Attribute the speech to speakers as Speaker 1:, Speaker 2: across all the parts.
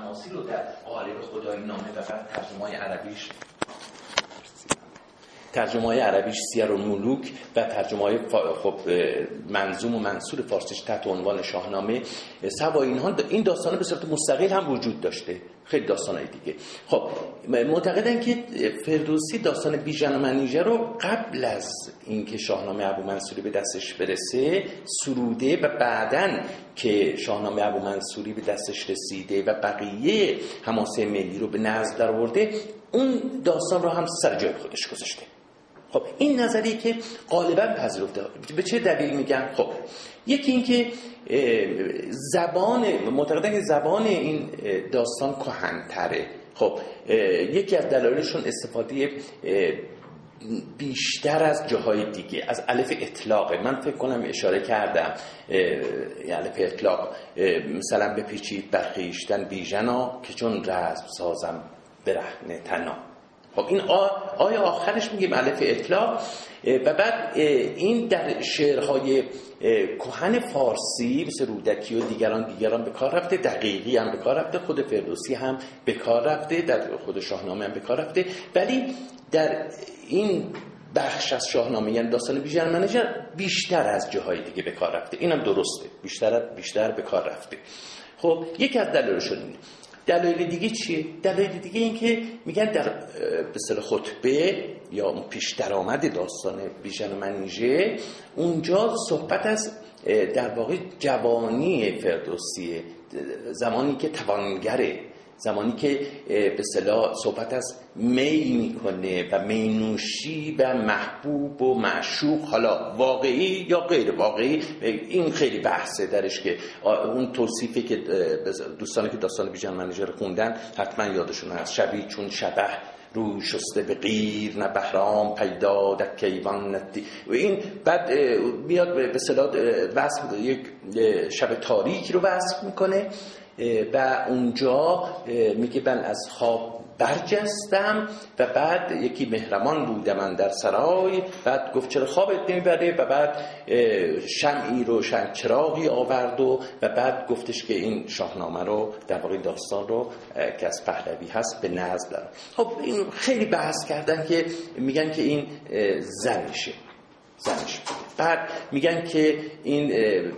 Speaker 1: تماسی رو در قالب خدای نامه و بعد ترجمه عربیش ترجمه های عربیش سیر و ملوک و ترجمه های خب منظوم و منصور فارسیش تحت عنوان شاهنامه. سوا اینها این داستان به صورت مستقل هم وجود داشته. خیلی داستان های دیگه. خب معتقدن که فردوسی داستان بیژن و منیژه رو قبل از اینکه شاهنامه ابو منصوری به دستش برسه سروده و بعدا که شاهنامه ابو منصوری به دستش رسیده و بقیه حماسه ملی رو به نزد در آورده اون داستان رو هم سر جای خودش گذاشته. خب این نظری که غالبا پذیرفته. به چه دلیل میگن خب یکی اینکه زبان معتقدن که زبان این داستان کهنتره. خب یکی از دلایلشون استفاده بیشتر از جاهای دیگه از الف اطلاقه. من فکر کنم اشاره کردم الف اطلاق. مثلا بپیچید برخیشتن بیژنا که چون رزم سازم برهنه تنا خب این آیا آخرش میگه الف اطلاق. و بعد این در شعرهای کهن فارسی مثل رودکی و دیگران دیگران به کار رفته. دقیقی هم به کار رفته. خود فردوسی هم به کار رفته. در خود شاهنامه هم به کار رفته. ولی در این بخش از شاهنامه یعنی داستان بیژن منجر بیشتر از جاهای دیگه به کار رفته. اینم درسته. بیشتر بیشتر به کار رفته. خب یکی از دلایلشون اینه. دلایل دیگه چیه؟ دلایل دیگه این که میگن در به خطبه یا اون پیش درآمد داستان بیژن منیژه اونجا صحبت از در واقع جوانی فردوسیه زمانی که توانگره زمانی که به صلاح صحبت از می می‌کنه و مینوشی و محبوب و معشوق حالا واقعی یا غیر واقعی این خیلی بحثه درش که اون توصیفی که دوستانی که داستان بیژن منیژر خوندن حتما یادشون هست. شبی چون شبه روی شسته به غیر نه بهرام پیدا در کیوان ندی و این بعد بیاد به صلاح وصف یک شب تاریک رو وصف می‌کنه. و اونجا میگه من از خواب برجستم و بعد یکی مهرمان بوده من در سرای بعد گفت چرا خوابت نمی‌بره؟ و بعد شمعی رو شمع چراغی آورد و و بعد گفتش که این شاهنامه رو در واقع داستان رو که از پهلوی هست به نزد دارم. خب این خیلی بحث کردن که میگن که این زنشه. زنش. بعد میگن که این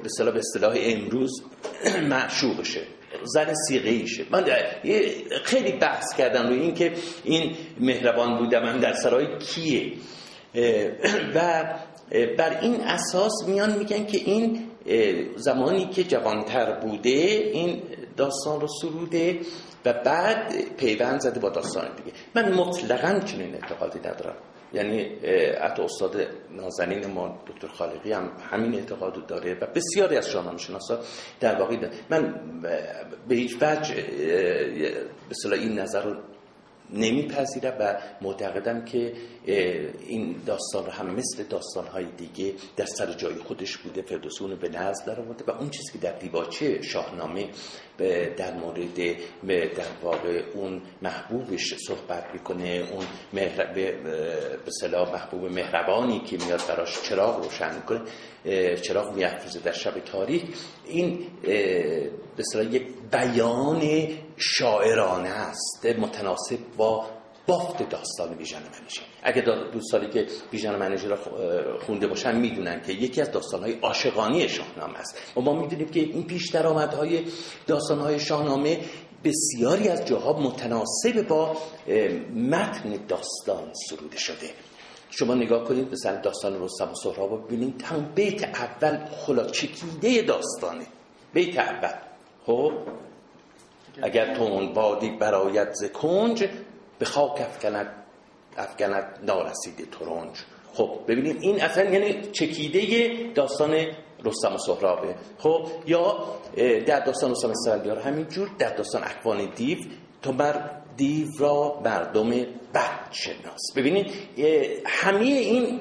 Speaker 1: به اصطلاح امروز معشوقشه. زن سیغه ایشه من خیلی بحث کردم روی این که این مهربان بوده من در سرای کیه. و بر این اساس میان میگن که این زمانی که جوانتر بوده این داستان رو سروده و بعد پیوند زده با داستان دیگه. من مطلقا چنین اعتقادی ندارم. یعنی حتی استاد نازنین ما دکتر خالقی هم همین اعتقاد داره و بسیاری از شاهنامه شناسا در واقع من به هیچ وجه به این نظر رو نمیپذیره و معتقدم که این داستان هم مثل داستان های دیگه در سر جای خودش بوده فردوسون به نزد در آورده و اون چیزی که در دیباچه شاهنامه در مورد در واقع اون محبوبش صحبت می‌کنه اون مهر... به صلاح محبوب مهربانی که میاد براش چراغ روشن می‌کنه چراغ میافروزه در شب تاریخ این به یک بیان شاعرانه است متناسب با بافت داستان بیژن منیژه. اگه دوستانی که بیژن منیژه را خونده باشن می‌دونن که یکی از داستانهای عاشقانی شاهنامه است. و ما می‌دونیم که این پیش درآمدهای داستانهای شاهنامه بسیاری از جاها متناسب با متن داستان سروده شده. شما نگاه کنید مثلا داستان رستم و سهراب ببینید همون بیت اول خلا چکیده داستانه. بیت اول. خب؟ اگر تون بادی برایت ز کنج به خاک افکند افکند نارسیده ترنج. خب ببینید این اصلا یعنی چکیده داستان رستم و سهرابه. خب یا در داستان رستم اسفندیار همینجور در داستان اکوان دیو تو بر دیو را مردم بد شناس. ببینید همه این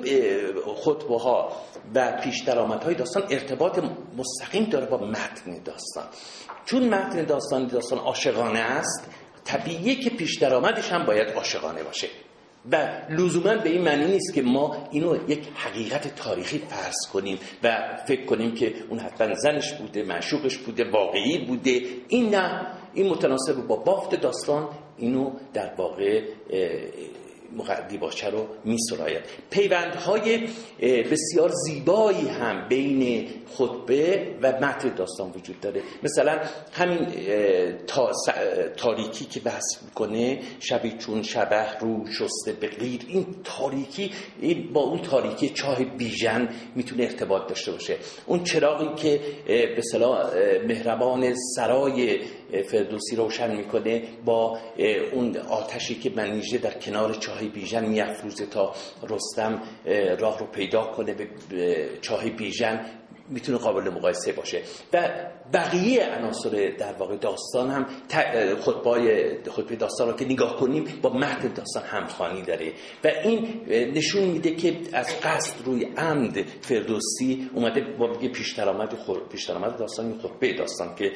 Speaker 1: خطبه ها و پیش های داستان ارتباط مستقیم داره با متن داستان. چون متن داستان داستان عاشقانه است طبیعیه که پیش درآمدش هم باید عاشقانه باشه. و لزوما به این معنی نیست که ما اینو یک حقیقت تاریخی فرض کنیم و فکر کنیم که اون حتما زنش بوده معشوقش بوده واقعی بوده. این نه. این متناسب با بافت داستان اینو در واقع دیباچه رو می سراید پیوندهای بسیار زیبایی هم بین خطبه و متن داستان وجود داره. مثلا همین تاریکی که بحث می‌کنه شبی چون شبه رو شسته به غیر این تاریکی با اون تاریکی چاه بیژن می‌تونه ارتباط داشته باشه. اون چراغی که به مهربان سرای فردوسی روشن می‌کنه با اون آتشی که منیژه در کنار چاه بیژن میافروزه تا رستم راه رو پیدا کنه به چاه بیژن می‌تونه قابل مقایسه باشه. و بقیه عناصر در واقع داستان هم خطبای خطبه داستان رو که نگاه کنیم با متن داستان همخوانی داره. و این نشون میده که از قصد روی عمد فردوسی اومده با پیش درآمد پیش درآمد داستان خطبه داستان که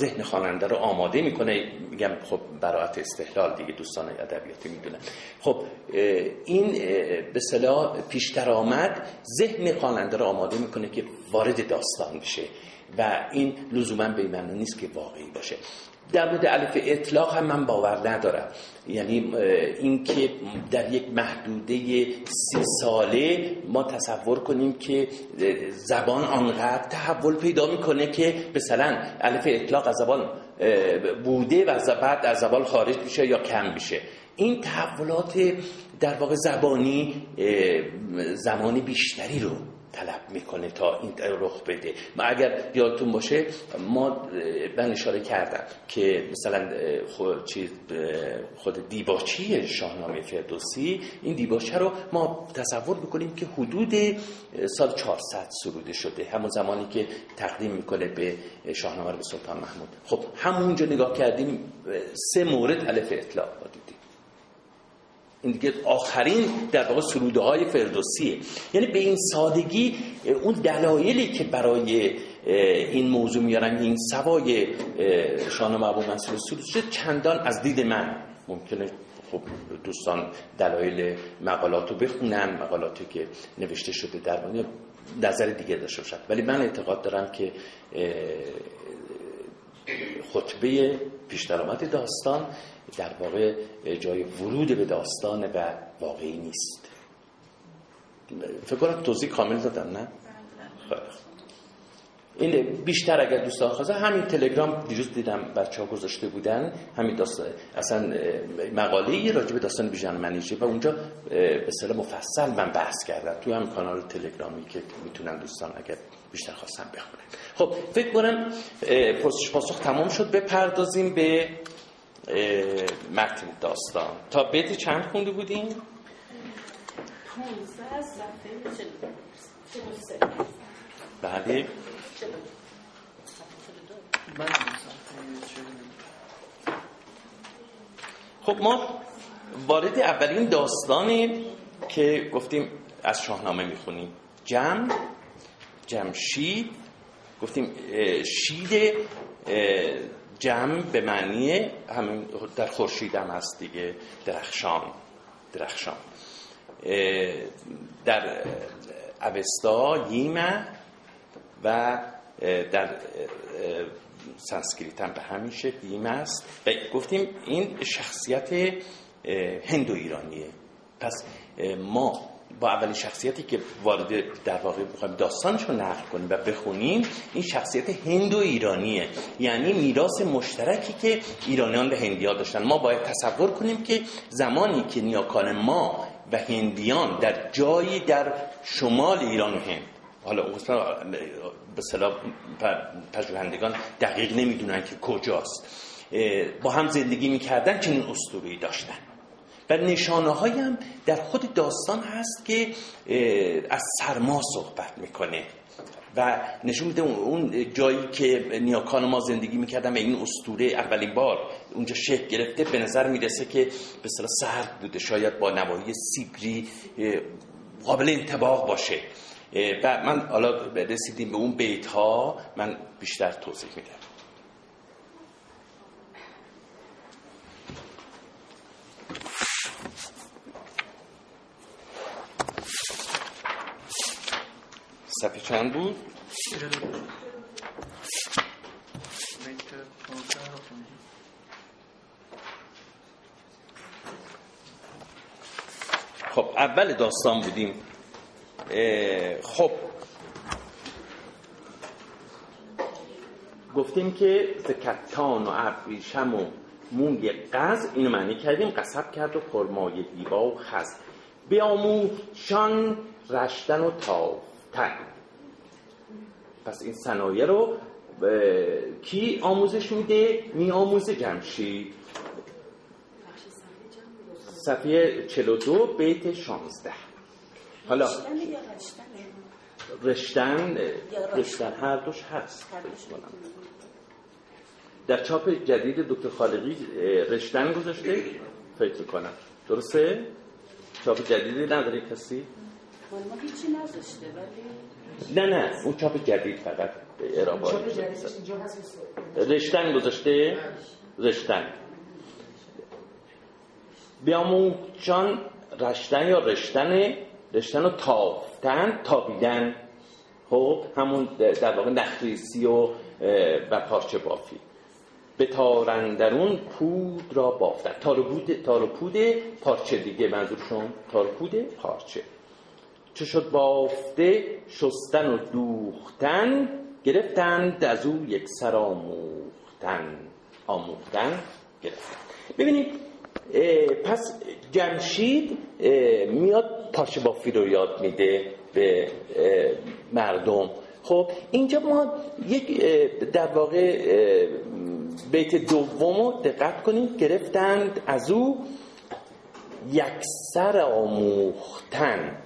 Speaker 1: ذهن خواننده رو آماده می‌کنه. میگم خب برایت استحلال دیگه دوستان ادبیاتی می‌دونن. خب این به صلاح پیش درآمد ذهن خواننده رو آماده می‌کنه که وارد داستان بشه. و این لزوما به معنی نیست که واقعی باشه. در مورد الف اطلاق هم من باور ندارم. یعنی اینکه در یک محدوده سی ساله ما تصور کنیم که زبان آنقدر تحول پیدا می‌کنه که مثلا الف اطلاق از زبان بوده و بعد از زبان خارج میشه یا کم میشه. این تحولات در واقع زبانی زمان بیشتری رو طلب می‌کنه تا این رخ بده. ما اگر یادتون باشه ما من اشاره کردم که مثلا خود, خود دیباچی شاهنامه فردوسی این دیباچه رو ما تصور می‌کنیم که حدود سال 400 سروده شده. همون زمانی که تقدیم می‌کنه به شاهنامه به سلطان محمود. خب همونجا نگاه کردیم سه مورد الف اطلاع دیدیم. این دیگه آخرین در واقع سروده های فردوسیه. یعنی به این سادگی اون دلایلی که برای این موضوع میارن این سوای شاهنامه ابو منصور سروده چندان از دید من ممکنه خب دوستان دلایل مقالات رو بخونن مقالاتی که نوشته شده در نظر دیگه داشته باشد ولی من اعتقاد دارم که خطبه پیش داستان در واقع جای ورود به داستان و واقعی نیست فکر کنم توضیح کامل دادم نه؟ این بیشتر اگر دوستان خواسته همین تلگرام دیروز دیدم بچه ها گذاشته بودن همین داستان اصلا مقاله راجع به داستان بیژن منیژه و اونجا به صلاح مفصل من بحث کردم تو هم کانال تلگرامی که می‌تونن دوستان اگر بیشتر خواستن بخونن خب فکر کنم پرسش پاسخ تمام شد. بپردازیم به متن داستان. تا بیت چند خونده بودیم؟ بعدی خب ما وارد اولین داستانی که گفتیم از شاهنامه می‌خونیم. جمع جمشید. گفتیم شید جمع به معنی همین در خورشید هم هست دیگه درخشان درخشان. در اوستا ییمه و در سانسکریت هم به همین شکل است. و گفتیم این شخصیت هندو ایرانیه. پس ما با اولین شخصیتی که وارد در واقع بخوایم داستانش رو نقل کنیم و بخونیم این شخصیت هندو ایرانیه. یعنی میراث مشترکی که ایرانیان به هندیان داشتن. ما باید تصور کنیم که زمانی که نیاکان ما و هندیان در جایی در شمال ایران و هند حالا به صلاح پژوهندگان دقیق نمی‌دونن که کجاست با هم زندگی می‌کردن چنین اسطوره‌ای داشتن. و نشانه هم در خود داستان هست که از سرما صحبت می‌کنه. و نشون میده اون جایی که نیاکان ما زندگی می‌کردن و این استوره اولین بار اونجا شکل گرفته به نظر می‌رسه که به صلاح سرد بوده. شاید با نواحی سیبری قابل انتباق باشه. و من حالا رسیدیم به اون بیت ها من بیشتر توضیح میدم صفحه چند بود؟ خب اول داستان بودیم. خب. گفتیم که زکتان و ابریشم و موی قز اینو معنی کردیم قصب کرد و خرمای دیبا و خز. بیاموشان رشتن و تافتن. پس این صنایع رو کی آموزش میده؟ می آموزه جمشید. صفیه 42 بیت 16 حالا رشتن رشتن. هر دوش هست. در چاپ جدید دکتر خالقی رشتن گذاشته؟ فکر کنم درسته؟ چاپ جدیدی نداره کسی؟
Speaker 2: ما هیچی نذاشته ولی
Speaker 1: نه نه اون چاپ جدید فقط ارائه رشتن گذاشته؟ رشتن. بیاموچان رشتن یا رشتن رشتن و تافتن تابیدن. خب همون در واقع نخریسی و و پارچه بافی. به تارندرون پود را بافتن. تار پود تار پود پارچه دیگه منظورشون تار پارچه. چه شد؟ بافته شستن و دوختن گرفتند از او یک سر آموختن. آموختن گرفتن. ببینید پس جمشید میاد پارچه بافی رو یاد میده به مردم. خب اینجا ما یک در واقع بیت دوم رو دقت کنید گرفتند از او یکسر آموختن.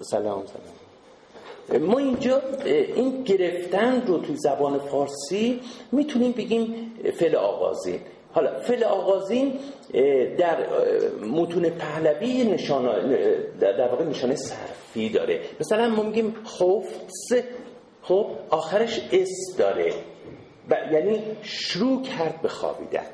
Speaker 1: سلام سلام. ما اینجا این گرفتن رو تو زبان فارسی می‌تونیم بگیم فعل آغازین. حالا فعل آغازین در متون پهلوی نشان در واقع نشانه صرفی داره. مثلا ما میگیم خوف خب آخرش اس داره. و یعنی شروع کرد به خوابیدن.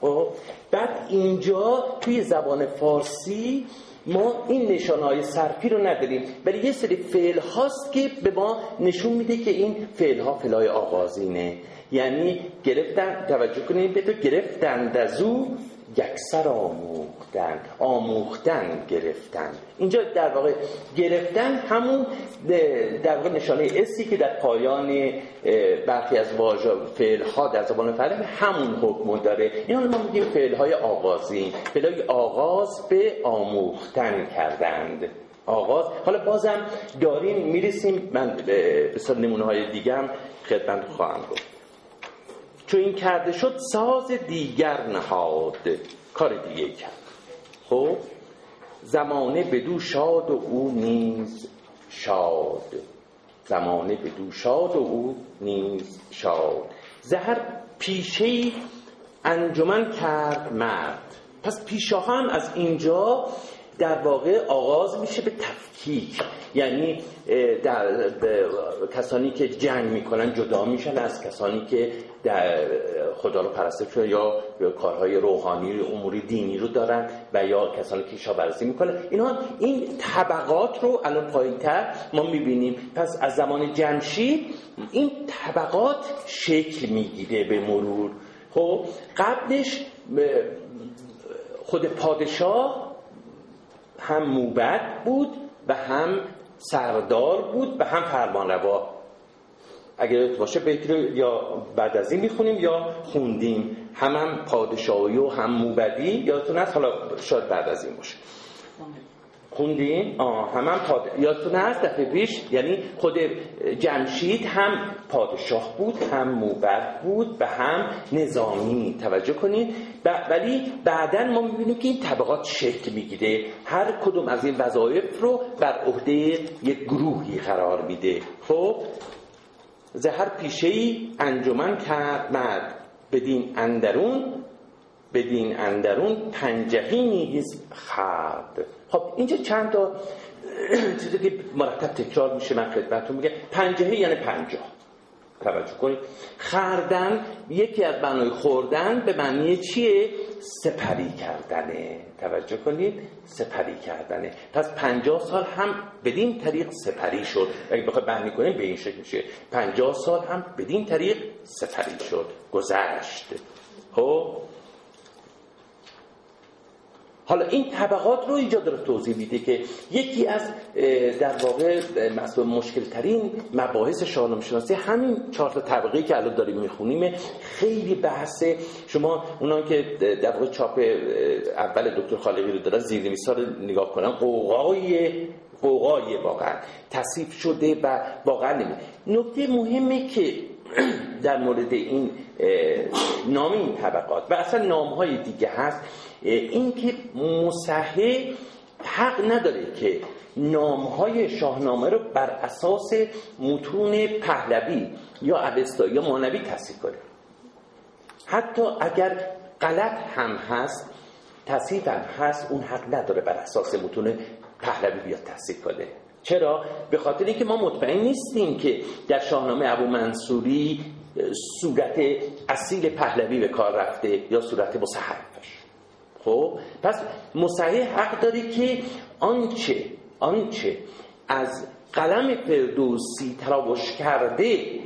Speaker 1: خب بعد اینجا توی زبان فارسی ما این نشانه های صرفی رو نداریم ولی یه سری فعل هاست که به ما نشون میده که این فعل ها فعل های آغازینه. یعنی گرفتن توجه کنید به تو گرفتن از او یکسر آموختن آموختن گرفتن. اینجا در واقع گرفتن همون در واقع نشانه اسی که در پایان برخی از واژه فعل ها در زبان فرهنگ همون حکم داره. این حالا ما میگیم فعل های آغازی. فعل های آغاز به آموختن کردند. آغاز. حالا بازم داریم می‌رسیم. من به نمونه های دیگه هم خدمت خواهم گفت. چو این کرده شد ساز دیگر نهاد. کار دیگه کرد. خب زمانه بدو شاد و او نیز شاد. زمانه بدو شاد و او نیز شاد. زهر پیشه انجمن کرد مرد. پس پیشه هم از اینجا در واقع آغاز میشه به تفکیک. یعنی در کسانی که جنگ می‌کنن جدا میشن از کسانی که در خدا رو پرستش یا کارهای روحانی اموری دینی رو دارن و یا کسانی که شابرزی می‌کنن. اینا این طبقات رو الان پایینتر ما می‌بینیم. پس از زمان جمشید این طبقات شکل می‌گیره به مرور. خب قبلش خود پادشاه هم موبت بود و هم سردار بود و هم فرمانروا. اگر باشه بیت رو یا بعد از این می‌خونیم یا خوندیم. هم هم پادشاهی و هم موبدی. یادتون هست؟ حالا شاید بعد از این باشه. خوندیم آه هم هم پاد... یادتون هست؟ دفعه پیش یعنی خود جمشید هم پادشاه بود هم موبد بود و هم نظامی. توجه کنید. ولی بعدا ما می‌بینیم که این طبقات شکل می‌گیره. هر کدوم از این وظایف رو بر عهده یک گروهی قرار میده. خب؟ زهر پیشه ای انجمن کرد مرد بدین اندرون بدین اندرون پنجهی نیز خرد. خب اینجا چند تا چیزی که مرتب تکرار میشه من خدمتتون میگه پنجهی یعنی پنجاه. توجه کنید. خردن یکی از بنای خوردن به معنی چیه؟ سپری کردنه. توجه کنید. سپری کردنه. پس پنجاه سال هم بدین طریق سپری شد. اگه بخواه بندی کنیم به این شکل میشه. پنجاه سال هم بدین طریق سپری شد. گذشت. خب؟ حالا این طبقات رو اینجا داره توضیح میده که یکی از در واقع مشکل ترین مباحث شاهنامه شناسی همین چهار تا طبقه که الان داریم می‌خونیم. خیلی بحث شما اونا که در واقع چاپ اول دکتر خالقی رو دارن زیر رو نگاه کنن قوقای قوقای واقعا تصیف شده و واقعا نمی نکته مهمه که در مورد این نام این طبقات و اصلا نام های دیگه هست. این که مصحح حق نداره که نام های شاهنامه رو بر اساس متون پهلوی یا اوستا یا مانوی تصیف کنه. حتی اگر غلط هم هست تصیف هم هست اون حق نداره بر اساس متون پهلوی بیاد تصیف کنه. چرا؟ به خاطر اینکه ما مطمئن نیستیم که در شاهنامه ابو منصوری صورت اصیل پهلوی به کار رفته یا صورت مصحفش خب پس مصحح حق داره که آنچه آنچه از قلم فردوسی تراوش کرده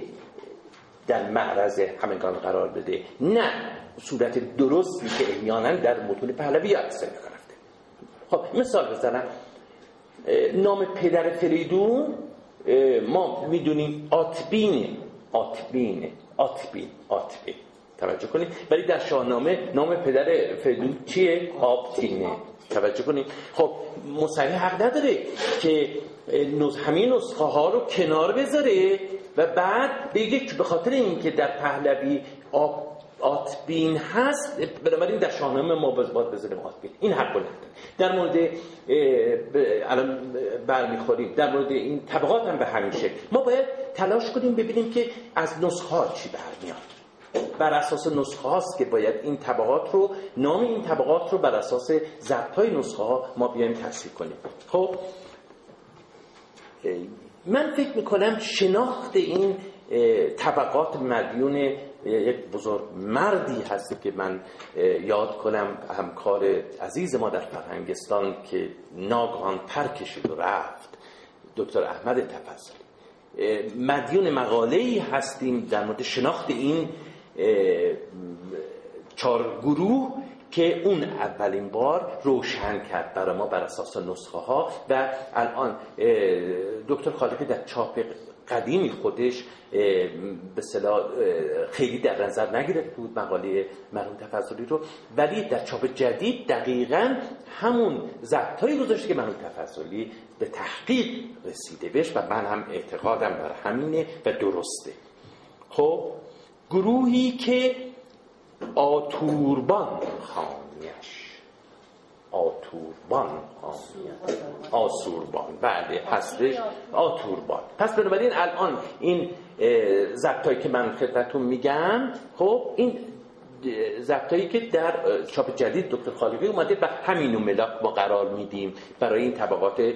Speaker 1: در معرض همگان قرار بده نه صورت درستی که احیانا در متون پهلوی عکس رفته خب مثال بزنم. نام پدر فریدون ما می‌دونیم آتبین آتبین آتبین آتبین. توجه کنید. ولی در شاهنامه نام پدر فریدون چیه؟ آبتینه. توجه کنید. خب مصحح حق نداره که همین نسخه ها رو کنار بذاره و بعد بگه که به خاطر اینکه در پهلوی آب آتبین هست بنابراین در شاهنامه ما باید بذاریم آتبین. این حق نداره. در مورد الان برمیخوریم. در مورد این طبقات هم به همین شکل. ما باید تلاش کنیم ببینیم که از نسخه چی برمیاد. بر اساس نسخه هاست که باید این طبقات رو نام این طبقات رو بر اساس ضبط های نسخه ها ما بیایم تصحیح کنیم. خب من فکر می‌کنم شناخت این طبقات مدیون یک بزرگ مردی هست که من یاد کنم همکار عزیز ما در فرهنگستان که ناگهان پر کشید و رفت دکتر احمد تفضلی مدیون مقاله ای هستیم در مورد شناخت این چهار گروه که اون اولین بار روشن کرد برای ما بر اساس نسخه ها و الان دکتر خالقی در چاپ قدیمی خودش به صلاح خیلی در نظر نگرفت بود مقاله مرحوم تفضلی رو ولی در چاپ جدید دقیقا همون ضبطایی گذاشته که مرحوم تفضلی به تحقیق رسیده بهش و من هم اعتقادم بر همینه و درسته. خب گروهی که آتوربان خانیش آتوربان آسوربان. بله هستش آتوربان. پس بنابراین الان این زبطایی که من خدمتون میگم خب این زبطایی که در چاپ جدید دکتر خالقی اومده و همینو ملاک ما قرار میدیم برای این طبقات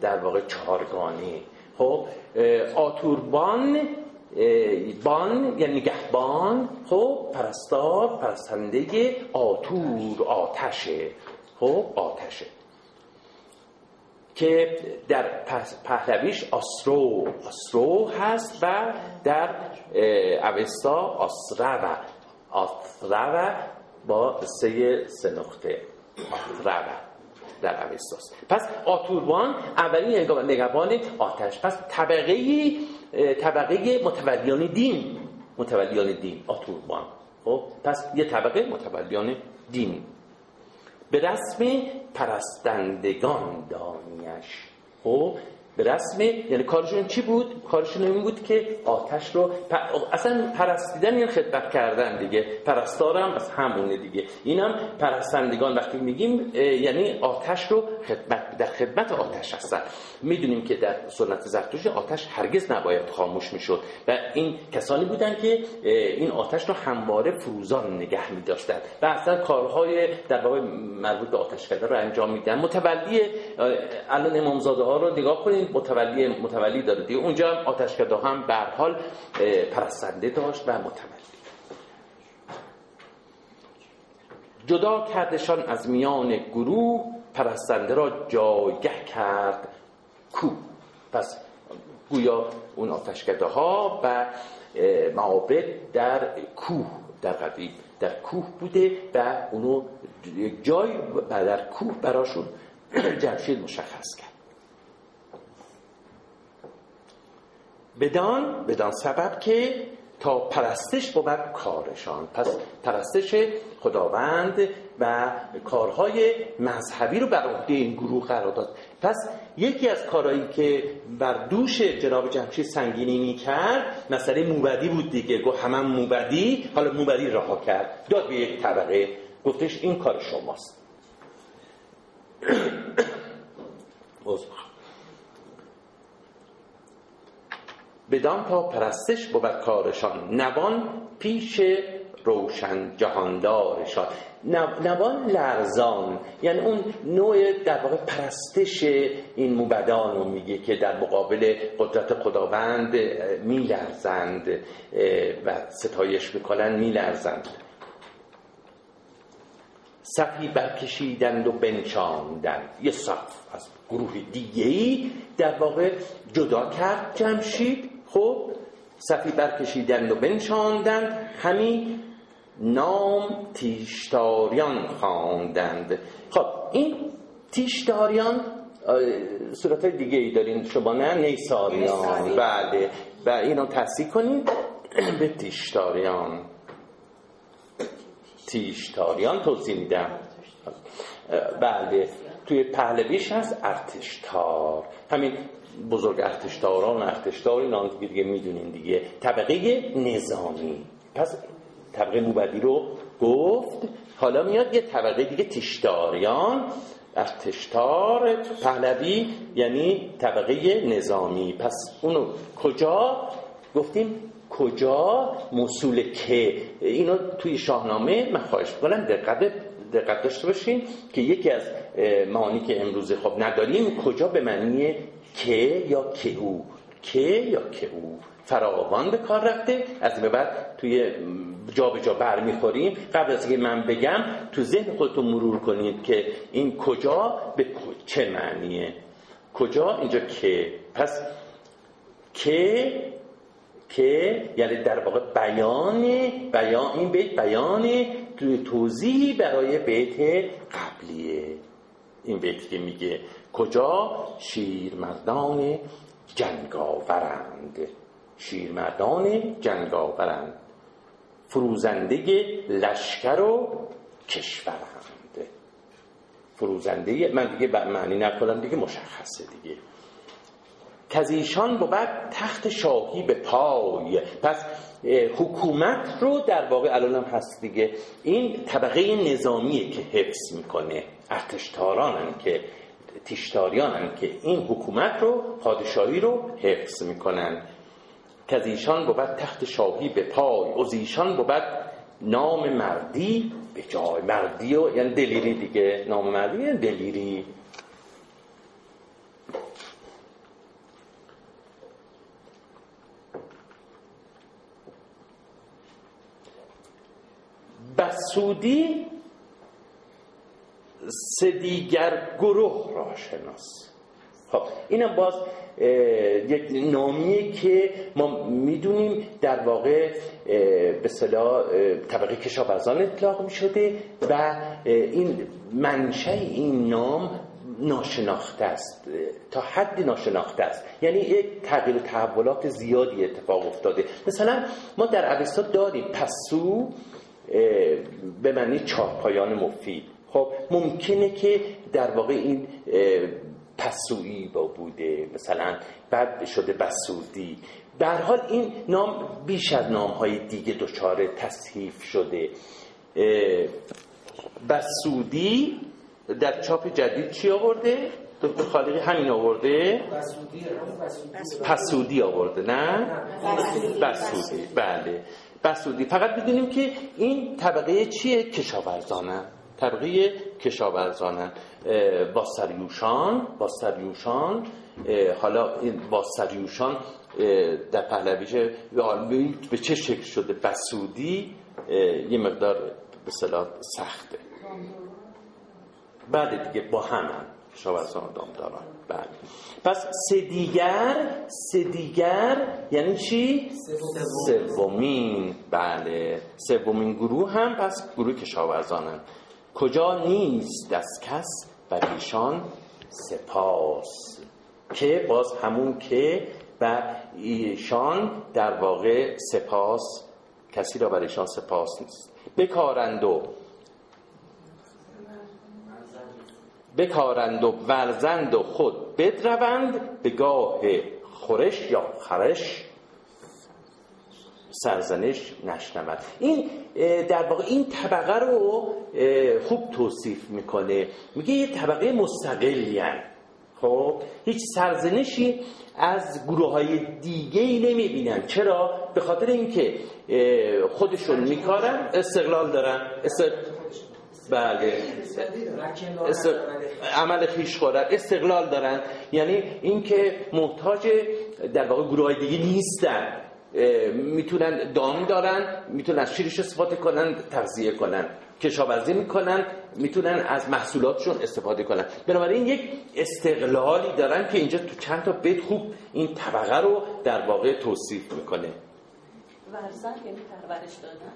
Speaker 1: در واقع چهارگانه. خب آتوربان بان یعنی نگهبان خب پرستار پرستنده آتور آتشه. خب آتشه. که در پهلویش آسرو آسرو هست و در اوستا آسرو آسرو با سه سه نقطه. آسرو در اوستاست پس آتوربان اولین نگهبان آتش. پس طبقه طبقه متولیان دین. متولیان دین آتوربان خب پس یه طبقه متولیان دین. به رسم پرستندگان دانیش. خب به رسم یعنی کارشون چی بود؟ کارشون این بود که آتش رو اصلا پرستیدن یعنی خدمت کردن دیگه. پرستارم از همونه دیگه. اینم پرستندگان. وقتی میگیم یعنی آتش رو خدمت در خدمت آتش هستن. می‌دونیم که در سنت زرتشت آتش هرگز نباید خاموش می‌شد. و این کسانی بودن که این آتش رو همواره فروزان نگه میداشتن. و اصلا کارهای در واقع مربوط به آتش کردن رو انجام میدن. متولی الان امامزاده ها رو نگاه کنید متولی متولی داره دیگه. اونجا هم آتشکده هم به حال پرستنده داشت و متولی. جدا کردشان از میان گروه پرستنده را جایگه کرد کو. پس گویا اون آتشکده ها و معابد در کوه در قدیم در کوه بوده و اونو یک جای در کوه براشون جمشید مشخص کرد. بدان بدان سبب که تا پرستش بود کارشان. پس پرستش خداوند و کارهای مذهبی رو بر عهده این گروه قرار داد. پس یکی از کارهایی که بر دوش جناب جمشید سنگینی می کرد مسئله موبدی بود دیگه. گفت همه موبدی حالا موبدی رها کرد. داد به یک طبقه. گفتش این کار شماست. بدان تا پرستش بود کارشان. نوان پیش روشن جهاندارشان. نوان لرزان. یعنی اون نوع در واقع پرستش این موبدان رو میگه که در مقابل قدرت خداوند میلرزند و ستایش می‌کنن میلرزند. صفی برکشیدند و بنشاندند. یه صف از گروه دیگه ای در واقع جدا کرد جمشید. خب صفی برکشیدند و بنشاندند همین نام تیشتاریان خواندند. خب این تیشتاریان صورت دیگه ای دارین شما نه؟ نیساریان. بله. و اینو تصدیق کنین به تیشتاریان. تیشتاریان توضیح میدم. بله. توی پهلویش هست ارتشتار همین بزرگ ارتشتاران ارتشتار اینا دیگه, دیگه می‌دونین دیگه. طبقه نظامی. پس طبقه موبدی رو گفت. حالا میاد یه طبقه دیگه تشتاریان ارتشتار پهلوی یعنی طبقه نظامی. پس اونو کجا گفتیم؟ کجا؟ موصول که. اینو توی شاهنامه من خواهش بکنم دقت دقت داشته باشین که یکی از معانی که امروز خب نداریم کجا به معنی که یا که او؟ که یا که او؟ فراوان به کار رفته. از به بعد توی جا به جا برمیخوریم. قبل از اینکه من بگم تو ذهن خودتون مرور کنید که این کجا به چه معنیه؟ کجا؟ اینجا که. پس که که یعنی در واقع بیان بیان این بیت بیان توضیحی برای بیت قبلیه. این بیت که میگه. کجا شیرمردان جنگاورند. شیرمردان جنگاورند. فروزنده لشکر و کشورند. فروزنده من دیگه معنی نکنم دیگه مشخصه دیگه. ایشان بود تخت شاهی به پای. پس حکومت رو در واقع الان هست دیگه. این طبقه نظامیه که حفظ می‌کنه. ارتشتارانن که تیشتاریانن که این حکومت رو پادشاهی رو حفظ می‌کنن. که از ایشان بود تخت شاهی به پای از ایشان بود نام مردی به جای. مردی و یعنی دلیری دیگه. نام مردی یعنی دلیری. بسودی سه دیگر گروه را شناس. خب اینم باز یک نامیه که ما می‌دونیم در واقع به صلاح طبقه کشاورزان اطلاق می شده و این منشه این نام ناشناخته است تا حدی ناشناخته است. یعنی یک تغییر و تحولات زیادی اتفاق افتاده. مثلا ما در اوستا داریم پسو به معنی چهارپایان مفید. خب ممکنه که در واقع این پسویی با بوده مثلا بعد شده بسودی در حال این نام بیش از نام های دیگه دچار تصحیف شده بسودی در چاپ جدید چی آورده؟ دکتر خالقی همین آورده؟ پسودی آورده نه؟ بسودی بله بسودی فقط بدونیم که این طبقه چیه؟ کشاورزانه طبقه کشاورزانن سریوشان با حالا این سریوشان در پهلویش به چه شکل شده؟ بسودی یه مقدار به صلاح سخته. بعد دیگه با هم کشاورزان دامداران. بله. پس سه دیگر سه دیگر یعنی چی؟ سومین. بله. سومین گروه هم پس گروه کشاورزانن کجا نیست از کس بر ایشان سپاس که باز همون که و ایشان در واقع سپاس کسی را بر ایشان سپاس نیست. بکارند و بکارند و ورزند و خود بدروند به گاه خورش یا خرش. سرزنش نشنود. این در واقع این طبقه رو خوب توصیف می‌کنه. میگه یه طبقه مستقلی خب؟ هیچ سرزنشی از گروه های دیگه ای نمی‌بینن. چرا؟ به خاطر اینکه خودشون میکارن استقلال دارن. بله. عمل خیش خورن استقلال دارن. یعنی اینکه محتاج در واقع گروه های دیگه نیستن. می‌تونن دام دارن می‌تونن از شیرش استفاده کنن تغذیه کنن کشاورزی می‌کنن می‌تونن از محصولاتشون استفاده کنن. بنابراین یک استقلالی دارن که اینجا تو چند تا بیت خوب این طبقه رو در واقع توصیف می‌کنه.
Speaker 2: ورزن یعنی پرورش دادن؟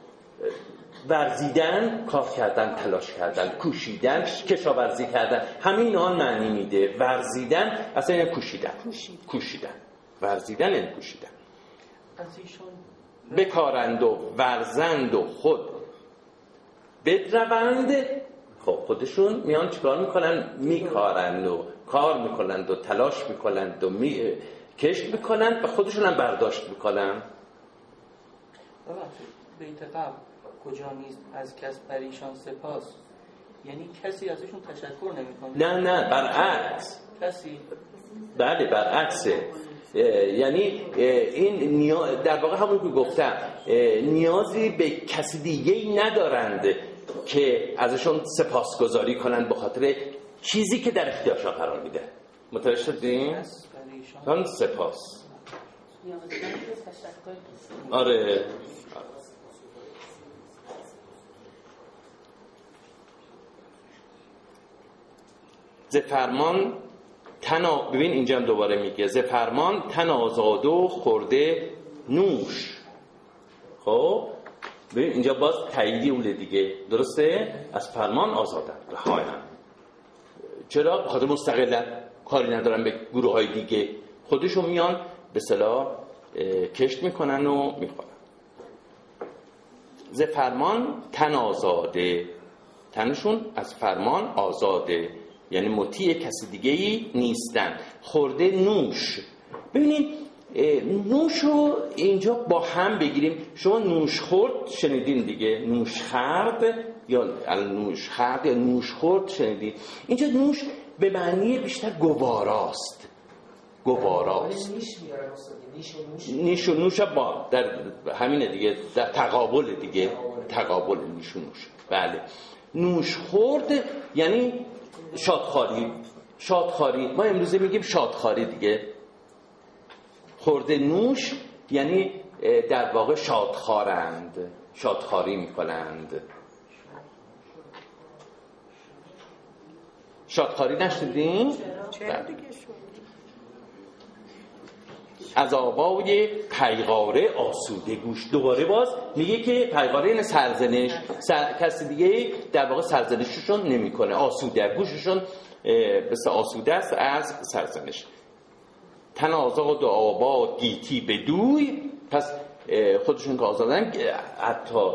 Speaker 1: ورزیدن کار کردن تلاش کردن کوشیدن کشاورزی کردن همین آن معنی میده. ورزیدن اصلا یعنی کوشیدن. کوشیدن. ورزیدن یعنی کوشیدن بکارند و ورزند و خود. بدروند. خب خودشون میان چیکار می‌کنن؟ میکارند و کار می‌کنند و تلاش می‌کنند و می... کشت می‌کنند و خودشون هم برداشت می‌کنن.
Speaker 3: بیت قبل کجا نیست؟ از کس پریشان سپاس. یعنی کسی ازشون تشکر نمی‌کنه؟
Speaker 1: نه نه برعکس.
Speaker 3: کسی؟
Speaker 1: بله برعکسه. یعنی این در واقع همون که گفتم نیازی به کسی دیگه ای ندارند که ازشون سپاسگزاری کنند به خاطر چیزی که در اختیارشان قرار میده. متوجه شدیم؟ هم سپاس. آره. ز فرمان تن ببین اینجا هم دوباره میگه ز فرمان تن آزاد و خورده نوش. خب؟ ببین اینجا باز تاییدی اونه دیگه. درسته؟ از فرمان آزادن. رهایان چرا؟ خاطر مستقلن کاری ندارن به گروه های دیگه. خودشون میان به صلاح کشت می‌کنن و می‌خورن ز فرمان تن آزاده تنشون از فرمان آزاده. یعنی مطیع کسی دیگه ای نیستن. خورده نوش. ببینید نوش رو اینجا با هم بگیریم. شما نوش خورد شنیدین دیگه. نوش خرد یا نوش خرد یا نوش خورد شنیدین. اینجا نوش به معنی بیشتر گواراست. گواراست. نیش و نوش. با در همینه دیگه. در تقابل دیگه. تقابل نیش و نوش. بله. نوش خورد یعنی شادخاری شادخاری ما امروزه میگیم شادخاری دیگه. خورده نوش یعنی در واقع شادخارند شادخاری می‌کنند. شادخاری نشدیم؟ از آوای پیغاره آسوده گوش. دوباره باز میگه که پیغاره این سرزنش. سر... کسی دیگه در واقع سرزنششون نمی‌کنه. آسوده گوششون بس آسوده است از سرزنش. تن آزاد و آباد گیتی بدوی. پس خودشون که آزادن حتی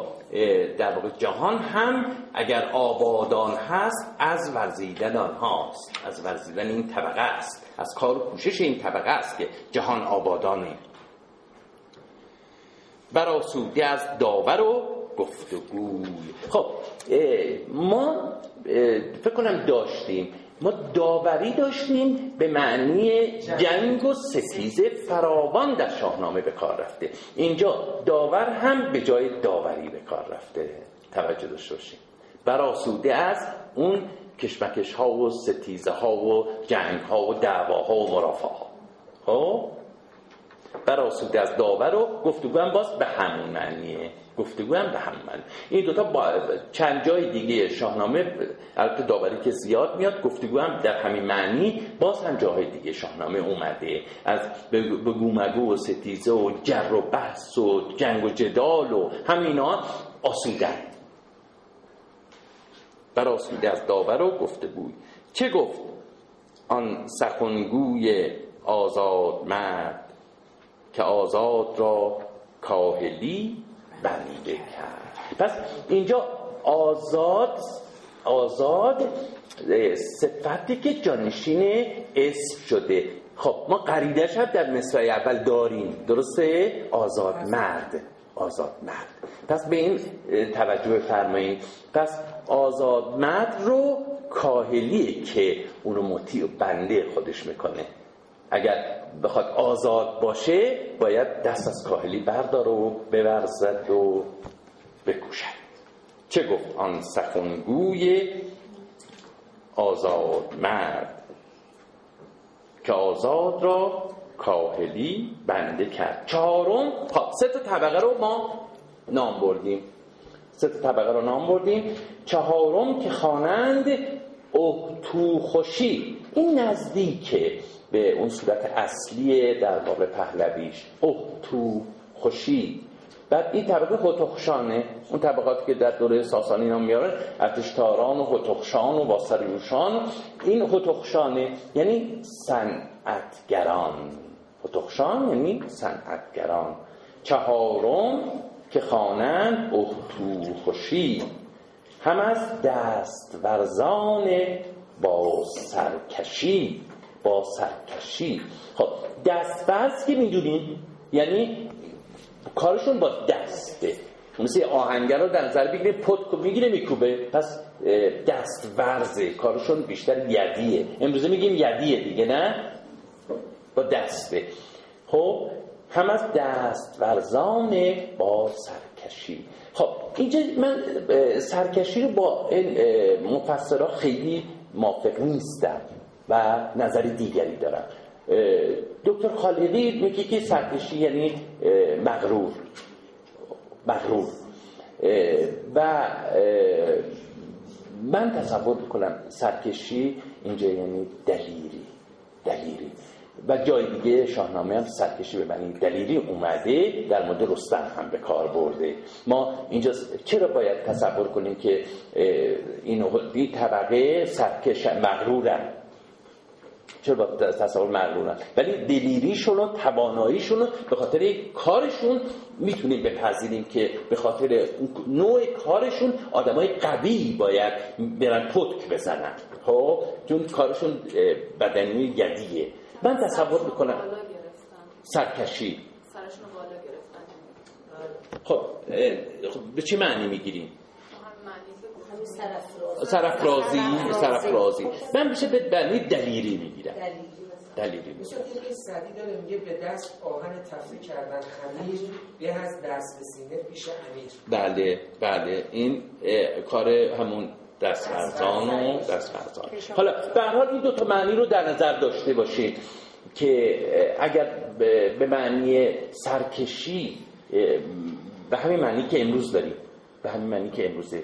Speaker 1: در واقع جهان هم اگر آبادان هست از ورزیدن آنهاست. از ورزیدن این طبقه است. از کار و کوشش این طبقه است که جهان آبادانه. براسوده از داور و گفتگوی. خب ما فکر کنم داشتیم ما داوری داشتیم به معنی جنگ و ستیز فراوان در شاهنامه به کار رفته. اینجا داور هم به جای داوری به کار رفته. توجه داشته باشیم براسوده از اون کشمکش ها و ستیزه ها و جنگ ها و دعواها و مرافع ها خب؟ براسوده از داور و گفتگو هم باز به همون معنیه. گفتگو هم به همون معنی. این دوتا با چند جای دیگه شاهنامه البته داوری که زیاد میاد گفتگو هم در همین معنی باز هم جاهای دیگه شاهنامه اومده. از به گومگو و ستیزه و جر و بحث و جنگ و جدال و همینا آسودن بر آسوده از داور و گفتگوی. چه گفت؟ آن سخنگوی آزاد مرد. که آزاد را کاهلی بنده کرد. پس اینجا آزاد آزاد صفتی که جانشین اسم شده. خب ما قریدش هم در مصرع اول داریم. درسته؟ آزاد مرد. آزاد مرد. پس به این توجه بفرمایید پس آزاد مرد رو کاهلیه که اونو مطیع و بنده خودش می‌کنه. اگر بخواد آزاد باشه باید دست از کاهلی بردار و بورزد و بکوشد. چه گفت آن سخنگوی آزاد مرد؟ که آزاد را کاهلی بنده کرد. چهارم خب، سه تا طبقه رو ما نام بردیم. سه تا طبقه رو نام بردیم. چهارم که خوانند اهتو خوشی این نزدیکه. به اون صورت اصلی در باب پهلویش. اهتو خوشی. بعد این طبقه هتخشانه اون طبقاتی که در دوره ساسانی نام میاره ارتشتاران و هتخشان و واسریوشان این هتخشانه یعنی صنعتگران. هتخشان یعنی صنعتگران. چهارم که خوانند اهتو خوشی. هم از دست ورزان با سرکشی. با سرکشی. خب دست که می‌دونین یعنی کارشون با دسته. مثل آهنگر رو در نظر بگیره پت می‌گیره میکوبه. پس دست ورزه کارشون بیشتر یدیه. امروزه میگیم یدیه دیگه نه؟ با دسته. خب هم از دست ورزان با سرکشی. خب اینجا من سرکشی رو با مفسرها خیلی موافق نیستم. و نظر دیگری دارم. دکتر خالقی میگه که سرکشی یعنی مغرور. مغرور. و من تصور می‌کنم سرکشی اینجا یعنی دلیری دلیری. و جای دیگه شاهنامه هم سرکشی به معنی دلیری اومده در مورد رستم هم به کار برده. ما اینجا چرا باید تصور کنیم که این طبقه سرکش مغرورن؟ چرا با تصور مغرورن ولی دلیریشون و تواناییشون رو به خاطر کارشون می‌تونیم بپذیریم که به خاطر نوع کارشون آدمای قوی باید برن پتک بزنن. خب؟ چون کارشون بدنی یدیه. من تصور می‌کنم سرکشی. خب به چه معنی می‌گیریم؟ سرفرازی سرفرازی من میشه به معنی دلیری می‌گیرم. دلیری
Speaker 4: میشه که سعدی داره میگه به دست آهن تفریح کردن خمیر به از دست به سینه پیش امیر.
Speaker 1: بله بله. این کار همون دست فرزان و دست فرزان حالا به حال این دو تا معنی رو در نظر داشته باشید که اگر به معنی سرکشی به همین معنی که امروز داریم. به همین معنی که امروز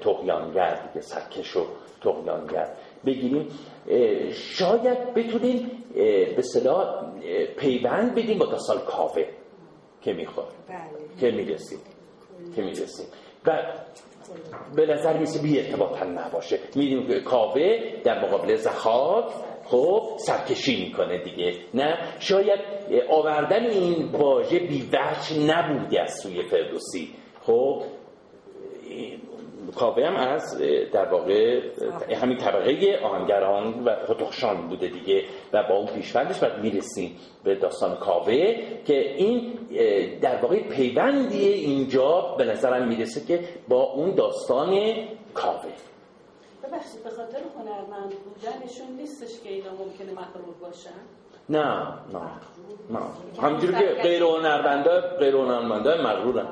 Speaker 1: تقیانگر دیگه سرکش و تقیانگر بگیریم شاید بتونیم به صلاح پیوند بدیم با داستان کاوه که می‌خواد. بله. که می‌رسیم. که می‌رسیم. و به نظر میسه بی ارتباط نباشه. میدیم که کاوه در مقابل زخات خب سرکشی می‌کنه دیگه. نه؟ شاید آوردن این واژه بی نبودی از سوی فردوسی. خب کاوه هم از در واقع همین طبقه آهنگران و خطخشان بوده دیگه و با اون پیشوندش باید می‌رسیم به داستان کاوه که این در واقع پیوندی اینجا به نظرم می‌رسه که با اون داستان کاوه
Speaker 2: ببخشید به خاطر هنرمند بودنشون نیستش که اینا ممکنه مغرور باشن؟
Speaker 1: نه نه نه. همینجوری که غیر هنرمنده غیر هنرمنده مغرورن.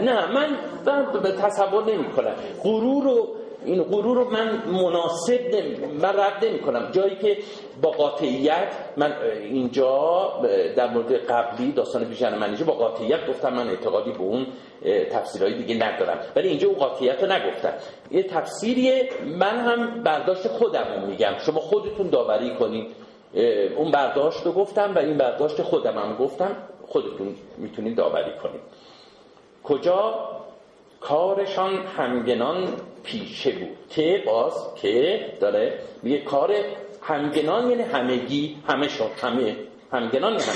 Speaker 1: نه من, من به تصور نمی کنم غرور و این غرور رو من مناسب من رد نمی کنم جایی که با قاطعیت من اینجا در مورد قبلی داستان بیژن منیجه با قاطعیت گفتم من اعتقادی به اون تفسیرهای دیگه ندارم. ولی اینجا اون قاطعیت رو نگفتم. یه تفسیریه من هم برداشت خودم میگم. شما خودتون داوری کنید. اون برداشت رو گفتم و این برداشت خودم هم گفتم. خودتون می‌تونید داوری کنید. کجا کارشان همگنان پیشه بود که باز که داره میگه کار همگنان یعنی همگی همه شد همه همگنان هم